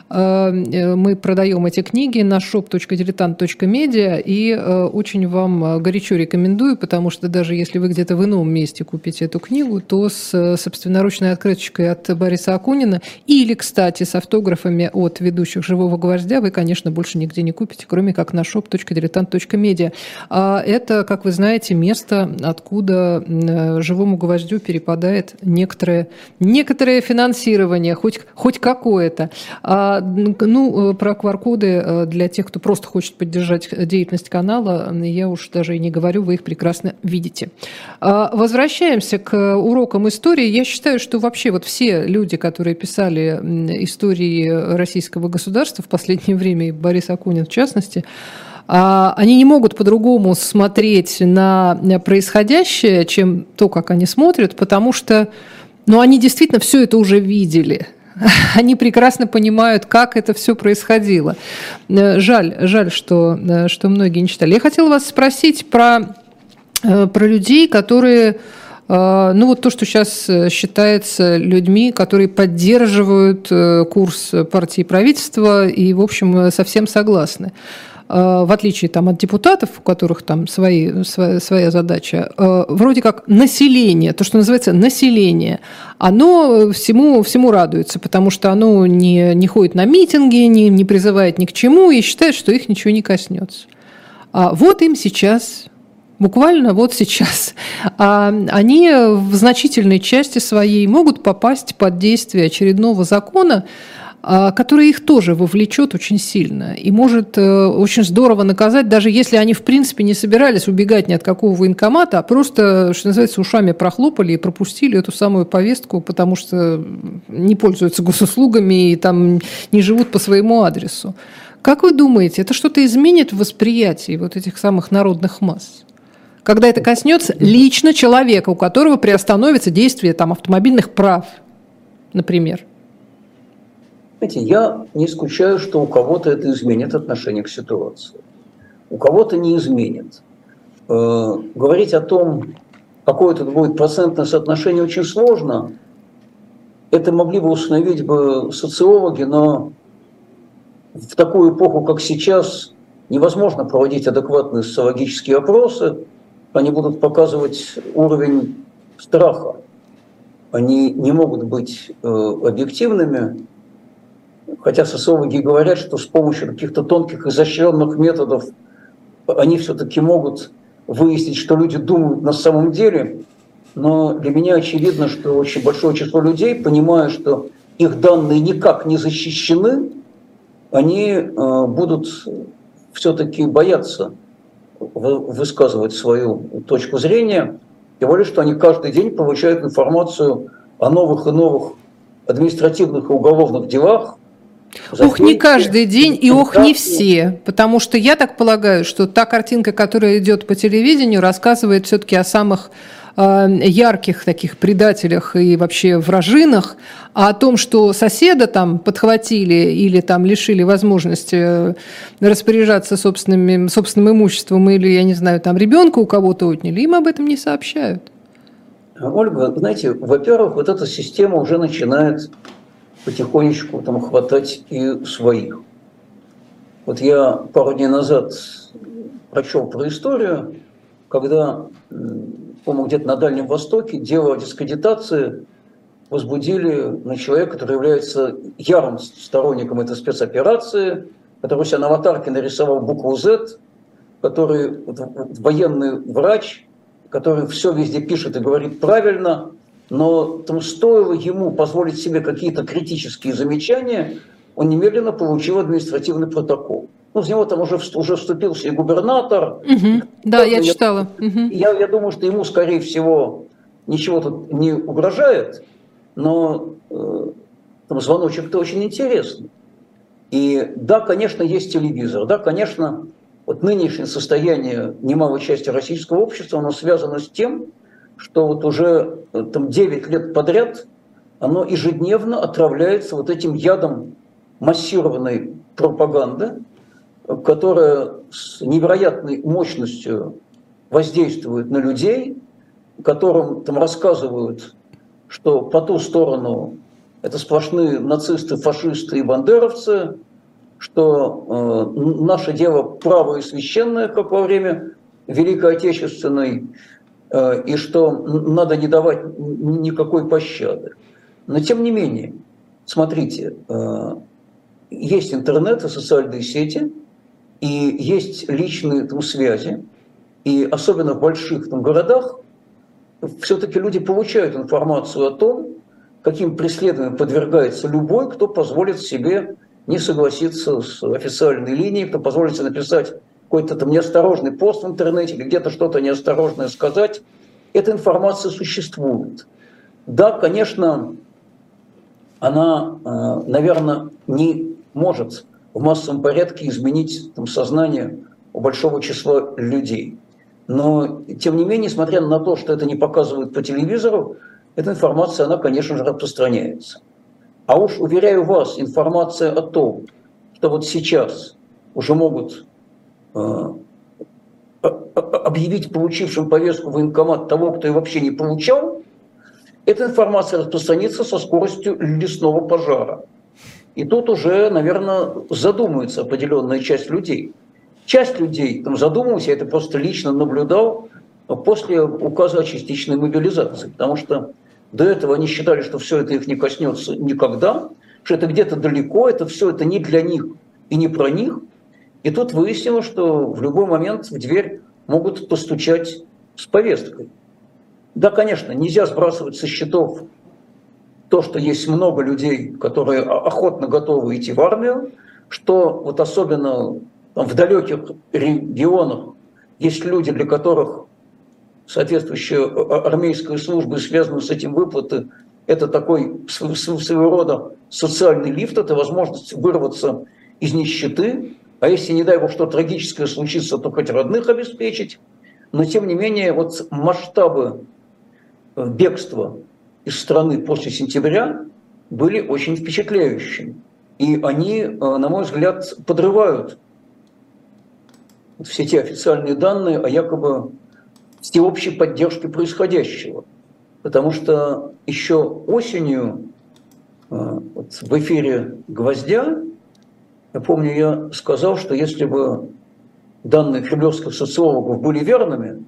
А, э, мы продаем эти книги на shop.diletant.media и очень вам горячо рекомендую, потому что даже если вы где-то в ином месте купите эту книгу, то с собственноручной открыточкой от Бориса Акунина или, кстати, с автографами от ведущих «Живого гвоздя» вы, конечно, больше нигде не купите, кроме как на shop.diletant.media. Это, как вы знаете, место, откуда э, живому гвоздю перепадает некоторое, некоторое финансирование, хоть, хоть какое-то. А, ну, э, про QR-коды э, для тех, кто просто хочет поддержать деятельность канала, я уж даже и не говорю, вы их прекрасно видите. А, возвращаемся к урокам истории. Я считаю, что вообще вот все люди, которые писали истории российского государства в последнее *laughs* время, и Борис Акунин в частности, они не могут по-другому смотреть на происходящее, чем то, как они смотрят, потому что ну, они действительно все это уже видели. *laughs* Они прекрасно понимают, как это все происходило. Э, жаль, жаль, что, э, что многие не читали. Я хотела вас спросить про, э, про людей, которые ну вот то, что сейчас считается людьми, которые поддерживают курс партии правительства и, в общем, совсем согласны. Э, в отличие там, от депутатов, у которых там свои, своя, своя задача, э, вроде как население, то, что называется население, оно всему, всему радуется, потому что оно не, не ходит на митинги, не, не призывает ни к чему и считает, что их ничего не коснется. А вот им сейчас буквально вот сейчас, *laughs* а они в значительной части своей могут попасть под действие очередного закона, который их тоже вовлечет очень сильно и может э, очень здорово наказать, даже если они, в принципе, не собирались убегать ни от какого военкомата, а просто, что называется, ушами прохлопали и пропустили эту самую повестку, потому что не пользуются госуслугами и там не живут по своему адресу. Как вы думаете, это что-то изменит в восприятии вот этих самых народных масс? Когда это коснется лично человека, у которого приостановится действие там, автомобильных прав, например – знаете, я не исключаю, что у кого-то это изменит отношение к ситуации. У кого-то не изменит. Э, говорить о том, какое это будет процентное соотношение, очень сложно. Это могли бы установить бы социологи, но в такую эпоху, как сейчас, невозможно проводить адекватные социологические опросы. Они будут показывать уровень страха. Они не могут быть э, объективными. Хотя социологи говорят, что с помощью каких-то тонких, изощренных методов они все-таки могут выяснить, что люди думают на самом деле. Но для меня очевидно, что очень большое число людей, понимая, что их данные никак не защищены, они э, будут все-таки бояться высказывать свою точку зрения, тем более, что они каждый день получают информацию о новых и новых административных и уголовных делах, Ох, не каждый день и ох, не все. Потому что я так полагаю, что та картинка, которая идет по телевидению, рассказывает все-таки о самых э, ярких таких предателях и вообще вражинах, а о том, что соседа там подхватили или там лишили возможности э, распоряжаться собственным, собственным имуществом или, я не знаю, там ребенка у кого-то отняли, им об этом не сообщают. Ольга, знаете, во-первых, вот эта система уже начинает потихонечку там хватать и своих. Вот я пару дней назад прочел про историю, когда по-моему, где-то на Дальнем Востоке, дело дискредитации возбудили на человека, который является ярым сторонником этой спецоперации, который себя на аватарке нарисовал букву Z, который военный врач, который все везде пишет и говорит правильно, но там стоило ему позволить себе какие-то критические замечания, он немедленно получил административный протокол. Ну, с него там уже, уже вступился и губернатор. Угу. Да, я, я читала. Угу. Я, я думаю, что ему, скорее всего, ничего тут не угрожает, но э, там звоночек-то очень интересный. И да, конечно, есть телевизор, да, конечно, вот нынешнее состояние немалой части российского общества, оно связано с тем, что вот уже э, там 9 лет подряд оно ежедневно отравляется вот этим ядом массированной пропаганды, которая с невероятной мощностью воздействует на людей, которым там рассказывают, что по ту сторону это сплошные нацисты, фашисты и бандеровцы, что э, наше дело право и священное, как во время Великой Отечественной, и что надо не давать никакой пощады. Но тем не менее, смотрите, э, есть интернет и социальные сети, и есть личные там, связи, и особенно в больших там, городах все-таки люди получают информацию о том, каким преследованием подвергается любой, кто позволит себе не согласиться с официальной линией, кто позволит себе написать какой-то там неосторожный пост в интернете или где-то что-то неосторожное сказать. Эта информация существует. Да, конечно, она, э, наверное, не может в массовом порядке изменить там, сознание у большого числа людей. Но, тем не менее, несмотря на то, что это не показывают по телевизору, эта информация, она, конечно же, распространяется. А уж, уверяю вас, информация о том, что вот сейчас уже могут объявить получившим повестку военкомат того, кто ее вообще не получал, эта информация распространится со скоростью лесного пожара. И тут уже, наверное, задумается определенная часть людей. Часть людей там задумалась, я это просто лично наблюдал после указа о частичной мобилизации, потому что до этого они считали, что все это их не коснется никогда, что это где-то далеко, это все это не для них и не про них. И тут выяснилось, что в любой момент в дверь могут постучать с повесткой. Да, конечно, нельзя сбрасывать со счетов то, что есть много людей, которые охотно готовы идти в армию, что вот особенно в далеких регионах есть люди, для которых соответствующая армейская служба и связанные с этим выплаты, это такой своего рода социальный лифт, это возможность вырваться из нищеты, а если, не дай бог, что трагическое случится, то хоть родных обеспечить. Но, тем не менее, вот масштабы э, бегства из страны после сентября были очень впечатляющими. И они, э, на мой взгляд, подрывают все те официальные данные о якобы всеобщей поддержке происходящего. Потому что еще осенью э, вот в эфире «Гвоздя», я помню, я сказал, что если бы данные кремлевских социологов были верными,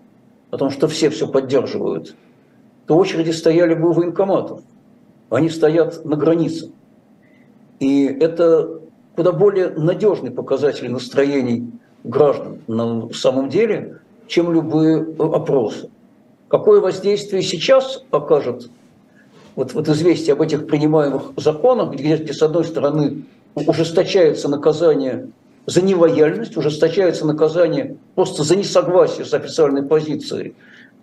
потому что все все поддерживают – то очереди стояли бы у военкоматов. Они стоят на границе. И это куда более надежный показатель настроений граждан на самом деле, чем любые опросы. Какое воздействие сейчас окажет вот, вот известие об этих принимаемых законах, где с одной стороны ужесточается наказание за нелояльность, ужесточается наказание просто за несогласие с официальной позицией,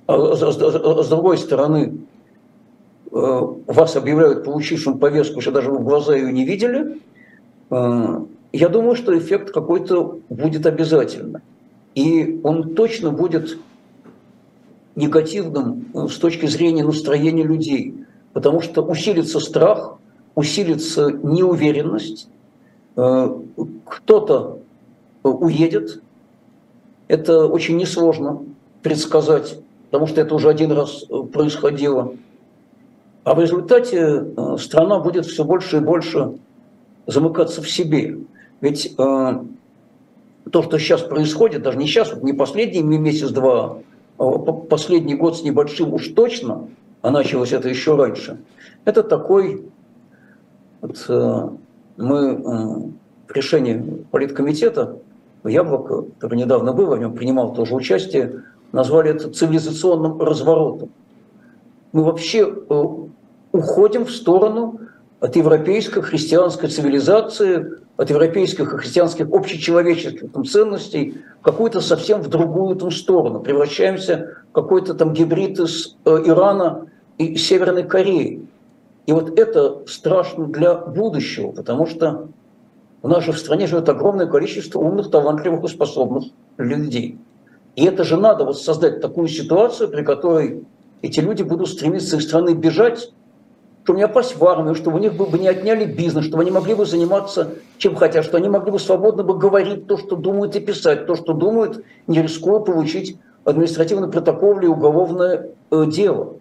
а с другой стороны, э, вас объявляют получившим повестку, что даже вы в глаза ее не видели, э, я думаю, что эффект какой-то будет обязательно. И он точно будет негативным э, с точки зрения настроения людей, потому что усилится страх, усилится неуверенность, кто-то уедет, это очень несложно предсказать потому что это уже один раз э, происходило. А в результате э, страна будет все больше и больше замыкаться в себе. Ведь э, то, что сейчас происходит, даже не сейчас, не последний месяц-два, последний год с небольшим уж точно, а началось это еще раньше, это такой, вот, э, мы в решении политкомитета Яблоко, который недавно был, в нем принимал тоже участие, назвали это цивилизационным разворотом. Мы вообще уходим в сторону от европейской христианской цивилизации, от европейских и христианских общечеловеческих там, ценностей в какую-то совсем в другую там, сторону. Превращаемся в какой-то там гибрид из э, Ирана и Северной Кореи. И вот это страшно для будущего, потому что в нашей стране живет огромное количество умных, талантливых и способных людей. И это же надо вот создать такую ситуацию, при которой эти люди будут стремиться из страны бежать, чтобы не попасть в армию, чтобы у них бы не отняли бизнес, чтобы они могли бы заниматься чем хотят, что они могли бы свободно бы говорить то, что думают, и писать то, что думают, не рискуя получить административный протокол или уголовное э, дело.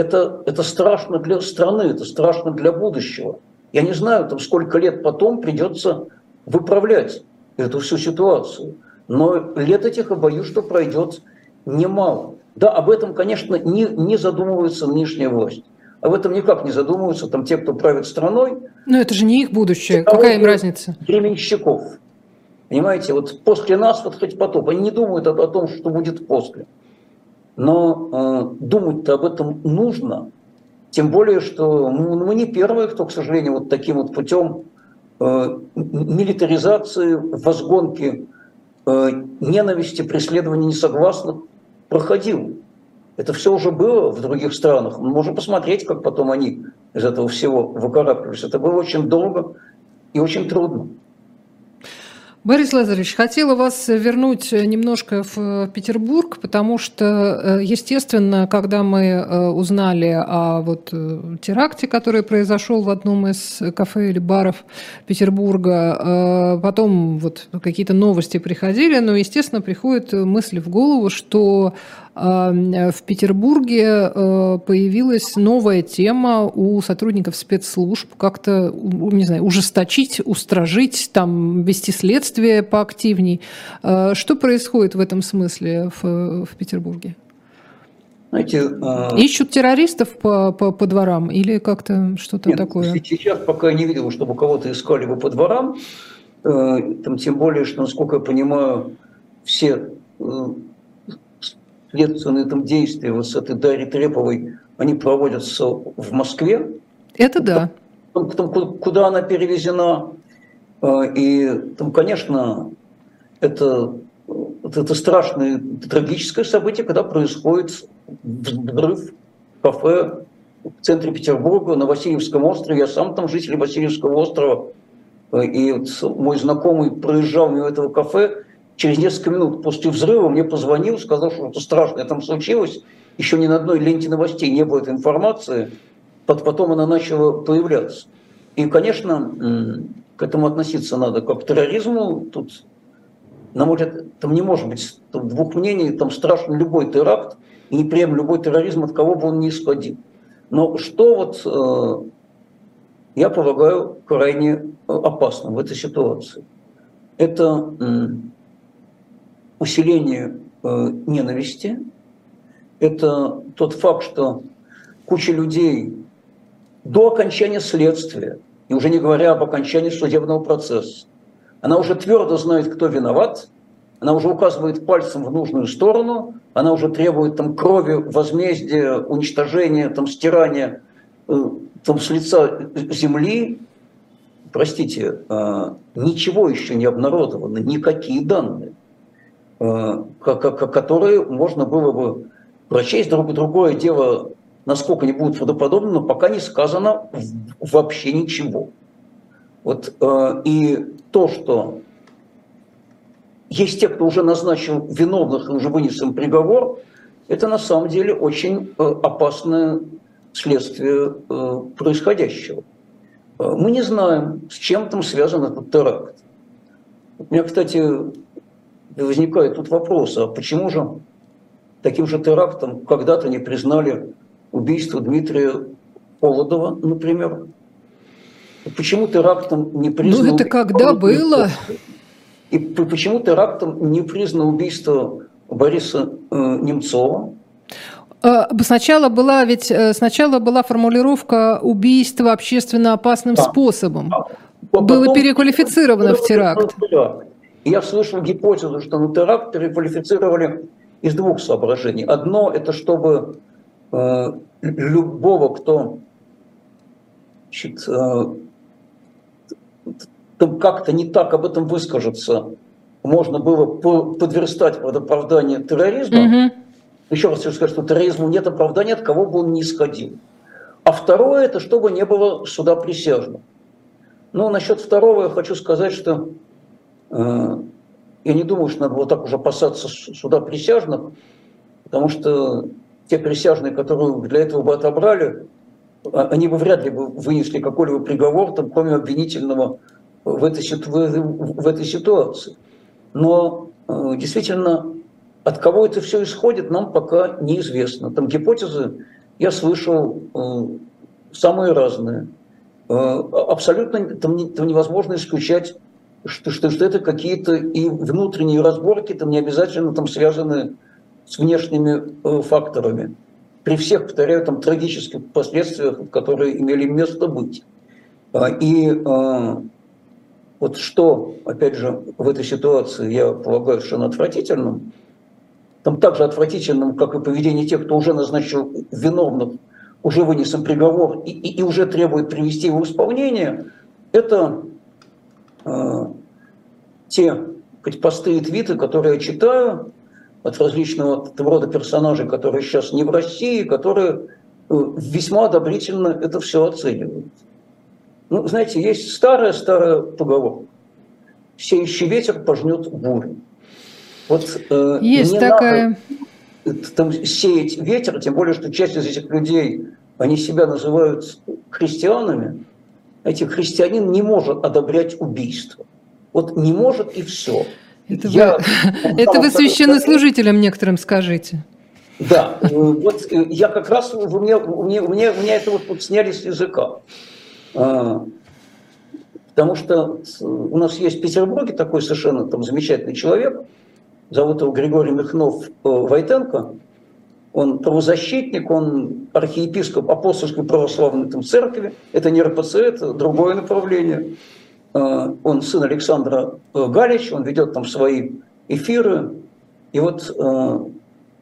Это, это страшно для страны, это страшно для будущего. Я не знаю, там, сколько лет потом придется выправлять эту всю ситуацию. Но лет этих, я боюсь, что пройдет немало. Да, об этом, конечно, не, не задумывается нынешняя власть. Об этом никак не задумываются там те, кто правит страной. Но это же не их будущее. Какая им разница? Временщиков. Понимаете, вот после нас вот хоть потоп. Они не думают о, о том, что будет после. Но э, думать-то об этом нужно. Тем более, что мы, мы не первые, кто, к сожалению, вот таким вот путем э, милитаризации, возгонки э, ненависти, преследования несогласных проходил. Это все уже было в других странах. Мы можем посмотреть, как потом они из этого всего выкарабкались. Это было очень долго и очень трудно. Борис Лазаревич, хотела вас вернуть немножко в Петербург, потому что, э, естественно, когда мы э, узнали о вот э, теракте, который произошел в одном из кафе или баров Петербурга, потом вот какие-то новости приходили, но, естественно, приходит мысль в голову, что в Петербурге появилась новая тема у сотрудников спецслужб как-то, не знаю, ужесточить, устражить, там, вести следствие поактивней. Что происходит в этом смысле в, в Петербурге? Знаете, Ищут террористов по, по, по дворам или как-то что-то такое? Сейчас пока не видел, чтобы кого-то искали бы по дворам. Там, тем более, что, насколько я понимаю, все следственные там действия вот с этой Дарьей Треповой, они проводятся в Москве. Это да. Там, там, куда она перевезена. А, и там, конечно, это, это страшное, трагическое событие, когда происходит взрыв кафе в центре Петербурга на Васильевском острове. Я сам там житель Васильевского острова. И вот мой знакомый проезжал мимо этого кафе, через несколько минут после взрыва мне позвонил, сказал, что что-то страшное там случилось. Еще ни на одной ленте новостей не было этой информации. Потом она начала появляться. И, конечно, к этому относиться надо как к терроризму. Тут, на мой взгляд, там не может быть двух мнений. Там страшен любой теракт и неприем любой терроризм, от кого бы он ни исходил. Но что вот э, я полагаю крайне э, опасно в этой ситуации? Это усиление э, ненависти. Это тот факт, что куча людей до окончания следствия, и уже не говоря об окончании судебного процесса, она уже твердо знает, кто виноват, она уже указывает пальцем в нужную сторону, она уже требует там крови, возмездия, уничтожения, там стирания э, там, с лица земли. Простите, э, ничего еще не обнародовано, никакие данные. Э, которые можно было бы прочесть. Друг, другое дело, насколько они будут правдоподобны, но пока не сказано вообще ничего. Вот, э, и то, что есть те, кто уже назначил виновных и уже вынес им приговор, это на самом деле очень э, опасное следствие происходящего. Мы не знаем, с чем там связан этот теракт. У меня, кстати, и возникает тут вопрос, а почему же таким же терактом когда-то не признали убийство Дмитрия Холодова, например? Почему терактом не признано... Ну, это когда было? И почему терактом не признано убийство Бориса Немцова. Сначала была ведь сначала была формулировка убийства общественно опасным да. способом. А, Было потом, переквалифицировано в теракт. Я слышал гипотезу, что на теракт переквалифицировали из двух соображений. Одно – это чтобы э, *clears throat* любого, кто значит, э, как-то не так об этом выскажется, можно было подверстать под оправдание терроризма. Угу. Еще раз хочу сказать, что терроризму нет оправдания, от кого бы он ни исходил. А второе – это чтобы не было суда присяжных. Ну, насчет второго я хочу сказать, что я не думаю, что надо вот так уже опасаться суда присяжных, потому что те присяжные, которые для этого бы отобрали, а, они бы вряд ли бы вынесли какой-либо приговор, там, кроме обвинительного в этой, в этой ситуации. Но э, действительно, от кого это все исходит, нам пока неизвестно. Там гипотезы я слышал э, самые разные. Э, абсолютно там, там невозможно исключать, что, что, что это какие-то и внутренние разборки, там не обязательно там связаны с внешними факторами. При всех, повторяю, там трагических последствиях, которые имели место быть. И вот что, опять же, в этой ситуации я полагаю совершенно отвратительным, там также отвратительным, как и поведение тех, кто уже назначил виновных, уже вынес им приговор и, и, и уже требует привести его в исполнение, это э, те хоть посты и твиты, которые я читаю от различного рода персонажей, которые сейчас не в России, которые э, весьма одобрительно это все оценивают. Ну, знаете, есть старая-старая поговорка. Сеющий ветер пожнет бурю. Вот э, есть не такая... надо там, сеять ветер, тем более, что часть из этих людей, они себя называют христианами. Эти христианин не может одобрять убийство. Вот не может и все. Это Я, вы, это вы священнослужителям некоторым скажите. Да, э, вот э, я как раз, у меня, у меня, у меня, у меня это вот, вот сняли с языка. А, потому что у нас есть в Петербурге такой совершенно там замечательный человек, зовут его Григорий Михнов э, Войтенко, он правозащитник, он архиепископ апостольской православной там, церкви, это не РПЦ, это другое направление. А, он сын Александра э, Галич, он ведет там свои эфиры. И вот э,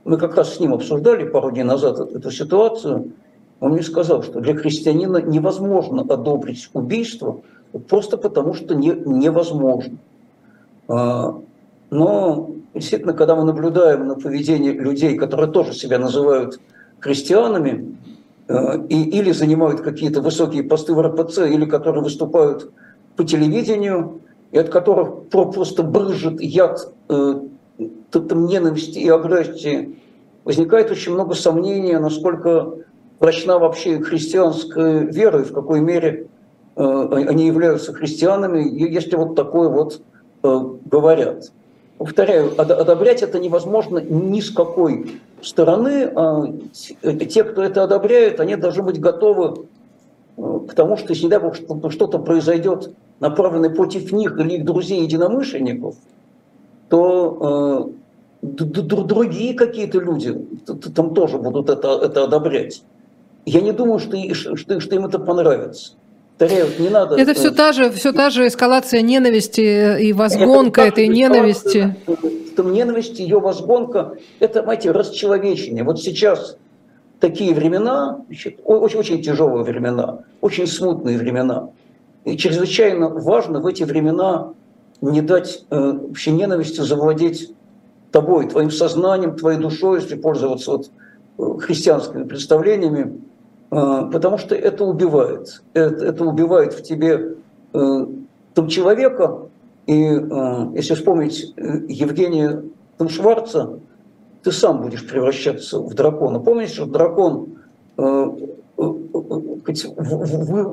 мы как раз с ним обсуждали пару дней назад эту ситуацию – он мне сказал, что для христианина невозможно одобрить убийство просто потому, что не, невозможно. А, но действительно, когда мы наблюдаем на поведение людей, которые тоже себя называют христианами, а, и, или занимают какие-то высокие посты в РПЦ, или которые выступают по телевидению, и от которых просто брызжет яд э, там, ненависти и агрессии, возникает очень много сомнений, насколько прочна вообще христианская вера и в какой мере э, они являются христианами, если вот такое вот э, говорят. Повторяю, одобрять это невозможно ни с какой стороны. А те, кто это одобряет, они должны быть готовы э, к тому, что если, не дай бог, что-то произойдет, направленное против них или их друзей-единомышленников, то э, другие какие-то люди там тоже будут это, это одобрять. Я не думаю, что, что, что им это понравится. Повторяю, не надо... Это все та же, все та же эскалация ненависти и возгонка это этой ненависти. Там ненависть, ее возгонка, это, знаете, расчеловечение. Вот сейчас такие времена, очень, очень тяжелые времена, очень смутные времена. И чрезвычайно важно в эти времена не дать э, вообще ненависти завладеть тобой, твоим сознанием, твоей душой, если пользоваться вот э, христианскими представлениями, потому что это убивает. Это, это убивает в тебе э, там человека. И э, если вспомнить э, Евгения там Шварца, ты сам будешь превращаться в дракона. Помните, что дракон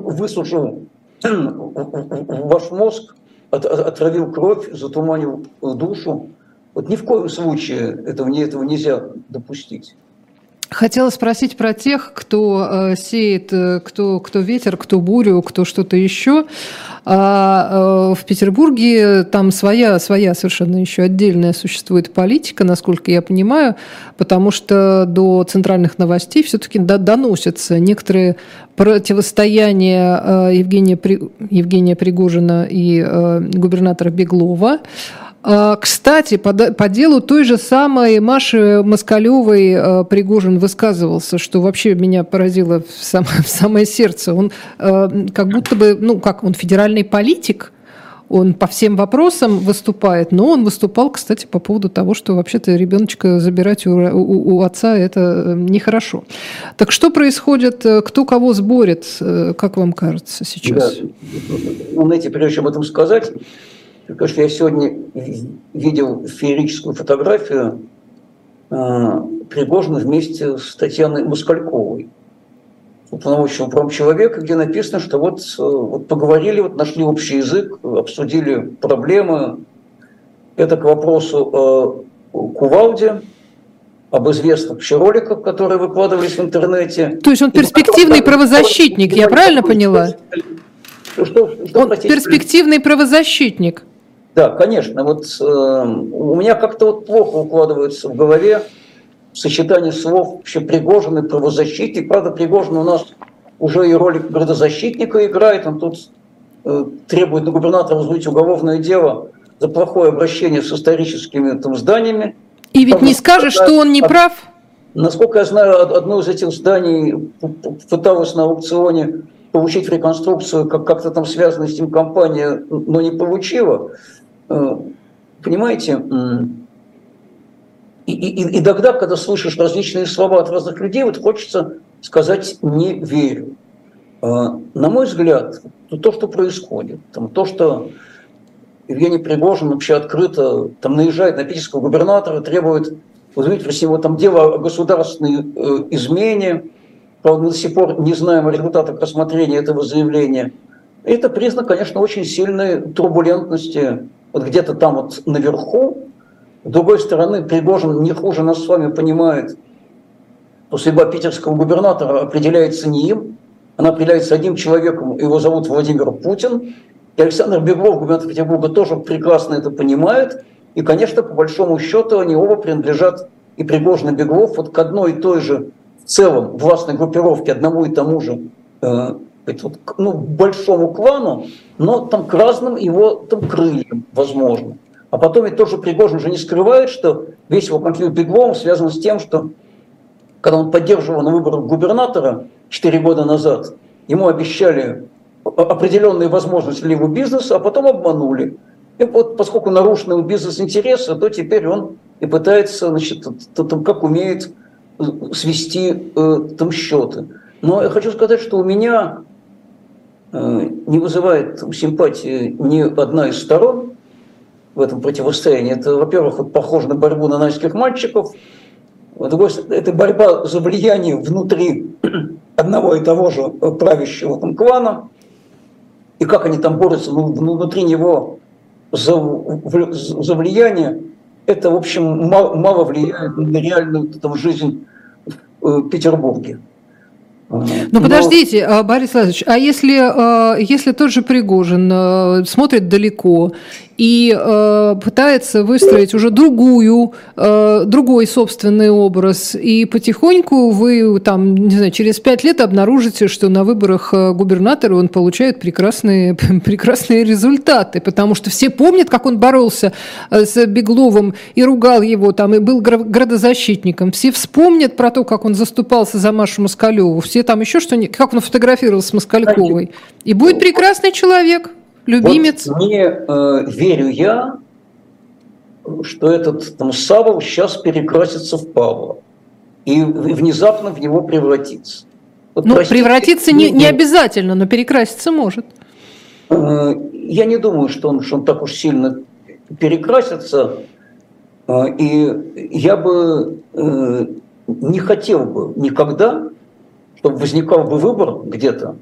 высушил *clears throat* ваш мозг, отравил кровь, затуманил душу. Вот ни в коем случае этого, этого нельзя допустить. Хотела спросить про тех, кто э, сеет, э, кто, кто ветер, кто бурю, кто что-то еще. А э, в Петербурге там своя, своя совершенно еще отдельная существует политика, насколько я понимаю, потому что до центральных новостей все-таки доносятся некоторые противостояния Евгения, Евгения Пригожина и губернатора Беглова. А, кстати, по, по делу той же самой Маши Москалевой э, Пригожин высказывался, что вообще меня поразило в, сам, *laughs* в самое сердце. Он э, как будто бы, ну как, он федеральный политик, он по всем вопросам выступает, но он выступал, кстати, по поводу того, что вообще-то ребеночка забирать у, у, у отца это э, нехорошо. Так что происходит, кто кого сборит, как вам кажется сейчас? Да. Ну, знаете, прежде чем об этом сказать, потому что я сегодня видел феерическую фотографию э, Пригожина вместе с Татьяной Москальковой, уполномоченного промчеловека, где написано, что вот, э, вот поговорили, вот нашли общий язык, обсудили проблемы. Это к вопросу о Кувалде, об известных роликах, которые выкладывались в интернете. То есть он перспективный правозащитник, я правильно поняла? Что, что, он перспективный правозащитник. Да, конечно. Вот э, у меня как-то вот плохо укладывается в голове сочетание слов вообще Пригожин и правозащитник. Правда, Пригожин у нас уже и роль градозащитника играет. Он тут э, требует на губернатора возбудить уголовное дело за плохое обращение с историческими там, зданиями. И ведь Там, не скажешь, что он не прав? Насколько я знаю, одно из этих зданий пыталось на аукционе получить реконструкцию, как- как-то там связанная с ним компания, но не получила. Э, понимаете, и, и, и тогда, когда слышишь различные слова от разных людей, вот хочется сказать «не верю». Э, на мой взгляд, то, что происходит, там, то, что Евгений Пригожин вообще открыто там, наезжает на питерского губернатора, требует вызвать в него там дело о государственной э, измене, правда, мы до сих пор не знаем о результатах рассмотрения этого заявления. Это признак, конечно, очень сильной турбулентности вот где-то там вот наверху. С другой стороны, Пригожин не хуже нас с вами понимает, что судьба питерского губернатора определяется не им, она определяется одним человеком, его зовут Владимир Путин. И Александр Беглов, губернатор Петербурга, тоже прекрасно это понимает. И, конечно, по большому счету, они оба принадлежат и Пригожин, и Беглов вот к одной и той же в целом властной группировке, одному и тому же э, вот, ну, большому клану, но там к разным его там, крыльям, возможно. А потом ведь тоже Пригожин уже не скрывает, что весь его конфликт с Бегловым связан с тем, что когда он поддерживал на выборах губернатора 4 года назад, ему обещали определенные возможности для его бизнеса, а потом обманули. И вот поскольку нарушены бизнес-интересы, то теперь он и пытается, значит, там, как умеет э, свести э, там счеты. Но я хочу сказать, что у меня не вызывает симпатии ни одна из сторон в этом противостоянии. Это, во-первых, похоже на борьбу нанайских мальчиков, это борьба за влияние внутри *clears throat* одного и того же правящего там клана, и как они там борются ну, внутри него за, за влияние, это, в общем, мало, мало влияет на реальную там, жизнь в э, Петербурге. Ну, подождите, а, Борис Владимирович, а если, а, если тот же Пригожин а, смотрит далеко и э, пытается выстроить уже другую, э, другой собственный образ. И потихоньку вы там, не знаю, через пять лет обнаружите, что на выборах э, губернатора он получает прекрасные, *laughs* прекрасные результаты, потому что все помнят, как он боролся э, с Бегловым и ругал его там, и был градозащитником. Все вспомнят про то, как он заступался за Машу Москалеву. Все там еще что-нибудь, как он фотографировался с Москальковой. И будет прекрасный человек. Любимец. Вот не э, верю я, что этот там Савол сейчас перекрасится в Павла и внезапно в него превратится. Вот, ну, простите, превратиться не, не обязательно, но перекраситься может. Э, я не думаю, что он, что он так уж сильно перекрасится. Э, и я бы э, не хотел бы никогда, чтобы возникал бы выбор где-то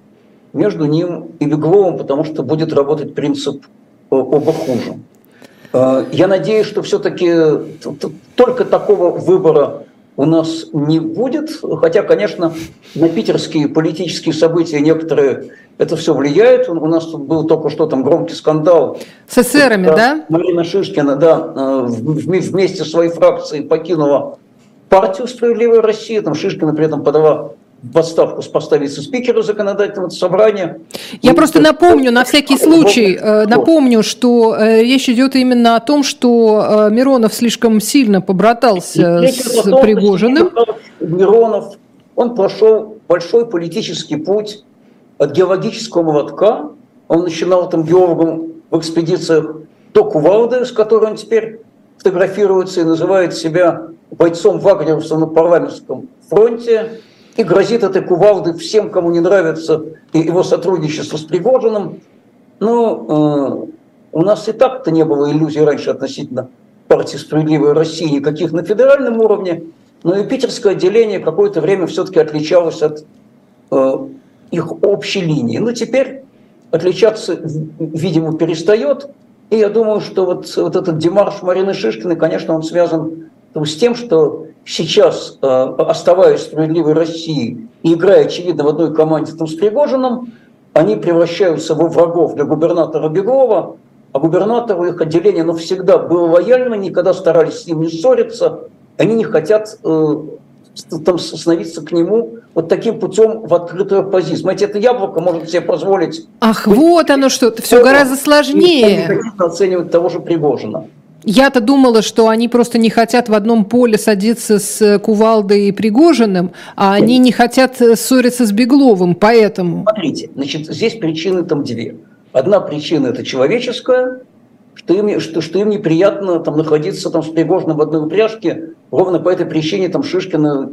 между ним и Бегловым, потому что будет работать принцип э, оба хуже. Э, я надеюсь, что все-таки только такого выбора у нас не будет, хотя, конечно, на питерские политические события некоторые это все влияет. У нас тут был только что там громкий скандал. С эсерами, да? Марина Шишкина, да, э, вместе своей фракцией покинула партию «Справедливая Россия». Там Шишкина при этом подала в отставку с поста вице-спикера законодательного собрания. Я и просто напомню, на всякий случай, э, напомню, что э, речь идет именно о том, что Миронов слишком сильно побратался с том, Пригожиным. Миронов, он прошел большой политический путь от геологического молотка, он начинал там геологом в экспедициях до Кувалды, с которой он теперь фотографируется и называет себя бойцом вагнеровца на парламентском фронте, и грозит этой кувалды всем, кому не нравится его сотрудничество с Пригожиным. Но э, у нас и так-то не было иллюзий раньше относительно партии «Справедливая Россия» никаких на федеральном уровне, но и питерское отделение какое-то время все-таки отличалось от э, их общей линии. Но теперь отличаться, видимо, перестает. И я думаю, что вот, вот этот демарш Марины Шишкиной, конечно, он связан с тем, что сейчас, э, оставаясь справедливой России и играя, очевидно, в одной команде там, с Пригожиным, они превращаются во врагов для губернатора Беглова, а губернатору их отделение ну, всегда было лояльно, никогда старались с ним не ссориться, они не хотят э, там, становиться к нему вот таким путем в открытую оппозицию. Знаете, это яблоко может себе позволить... Ах, быть, вот оно что, все гораздо сложнее. Не оценивать того же Пригожина. Я-то думала, что они просто не хотят в одном поле садиться с Кувалдой и Пригожиным, а они не хотят ссориться с Бегловым, поэтому... Смотрите, значит, здесь причины там две. Одна причина – это человеческая, что им, что, что им неприятно там, находиться там, с Пригожиным в одной упряжке. Ровно по этой причине там, Шишкина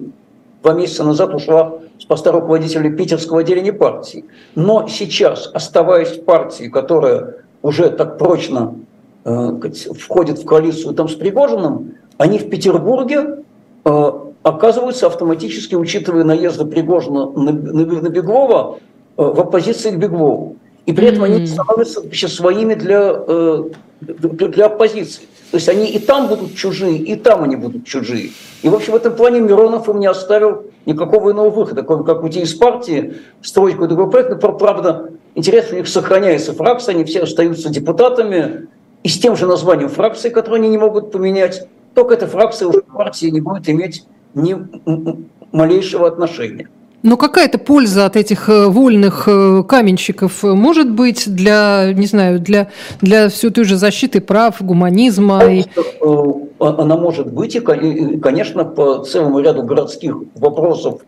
два месяца назад ушла с поста руководителя питерского отделения партии. Но сейчас, оставаясь в партии, которая уже так прочно э, входит в коалицию там, с Пригожиным, они в Петербурге э, оказываются автоматически, учитывая наезды Пригожина на, на, на Беглова, э, в оппозиции к Беглову. И при этом mm-hmm. они становятся вообще своими для для оппозиции. То есть они и там будут чужие, и там они будут чужие. И, в общем, в этом плане Миронов им не оставил никакого иного выхода, кроме как уйти из партии, строить какой-то проект. Но, правда, интересно, у них сохраняется фракция, они все остаются депутатами и с тем же названием фракции, которое они не могут поменять. Только эта фракция уже к партии не будет иметь ни малейшего отношения. Но какая-то польза от этих э, вольных э, каменщиков может быть для, не знаю, для, для все той же защиты прав, гуманизма? И... Э, она может быть, и, конечно, по целому ряду городских вопросов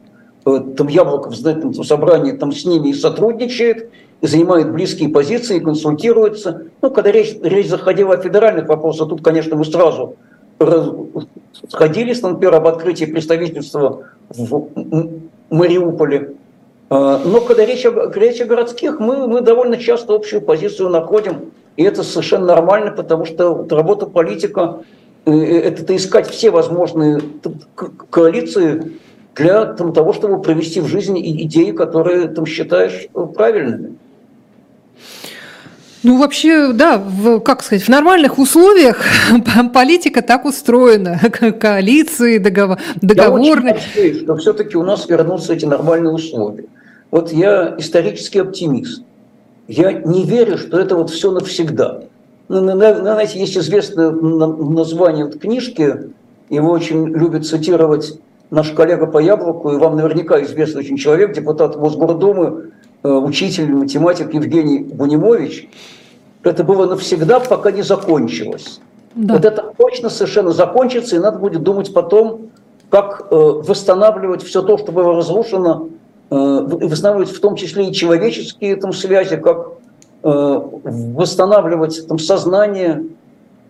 там Яблоко в законодательном собрании там с ними и сотрудничает, и занимает близкие позиции, и консультируется. Ну, когда речь, речь заходила о федеральных вопросах, тут, конечно, мы сразу сходились, например, об открытии представительства в Мариуполе. А, но когда речь о, речь о городских, мы, мы довольно часто общую позицию находим. И это совершенно нормально, потому что работа политика э, – это искать все возможные коалиции для того, чтобы провести в жизни идеи, которые там считаешь правильными. Ну, вообще, да, в, как сказать, в нормальных условиях *laughs* политика так устроена. Коалиции, договор, договорные. Я очень что все-таки у нас вернутся эти нормальные условия. Вот я исторический оптимист. Я не верю, что это вот все навсегда. Ну, знаете, есть известное название вот книжки, его очень любит цитировать наш коллега по яблоку, и вам наверняка известный очень человек, депутат Мосгордумы, учитель, математик Евгений Бунимович, это было навсегда, пока не закончилось. Да. Вот это точно совершенно закончится, и надо будет думать потом, как э, восстанавливать все то, что было разрушено, э, восстанавливать в том числе и человеческие там, связи, как восстанавливать там, сознание,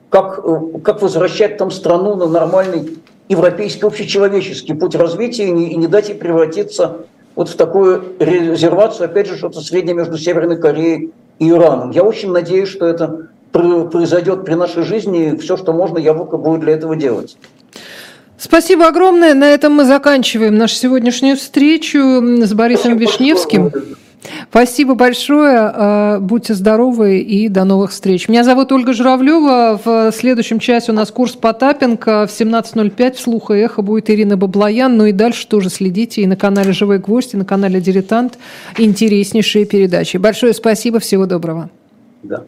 как, как возвращать там страну на нормальный европейский общечеловеческий путь развития и не, и не дать ей превратиться вот в такую резервацию, опять же, что-то среднее между Северной Кореей и Ираном. Я очень надеюсь, что это произойдет при нашей жизни, и все, что можно, Яблоко будет для этого делать. Спасибо огромное. На этом мы заканчиваем нашу сегодняшнюю встречу с Борисом Спасибо Вишневским. Спасибо большое. Э, будьте здоровы и до новых встреч. Меня зовут Ольга Журавлева. В следующем часе у нас курс Потапенко. В 17.05 вслух и эхо будет Ирина Баблоян. Ну и дальше тоже следите и на канале «Живой гвоздь», и на канале «Дилетант». Интереснейшие передачи. Большое спасибо. Всего доброго. Да.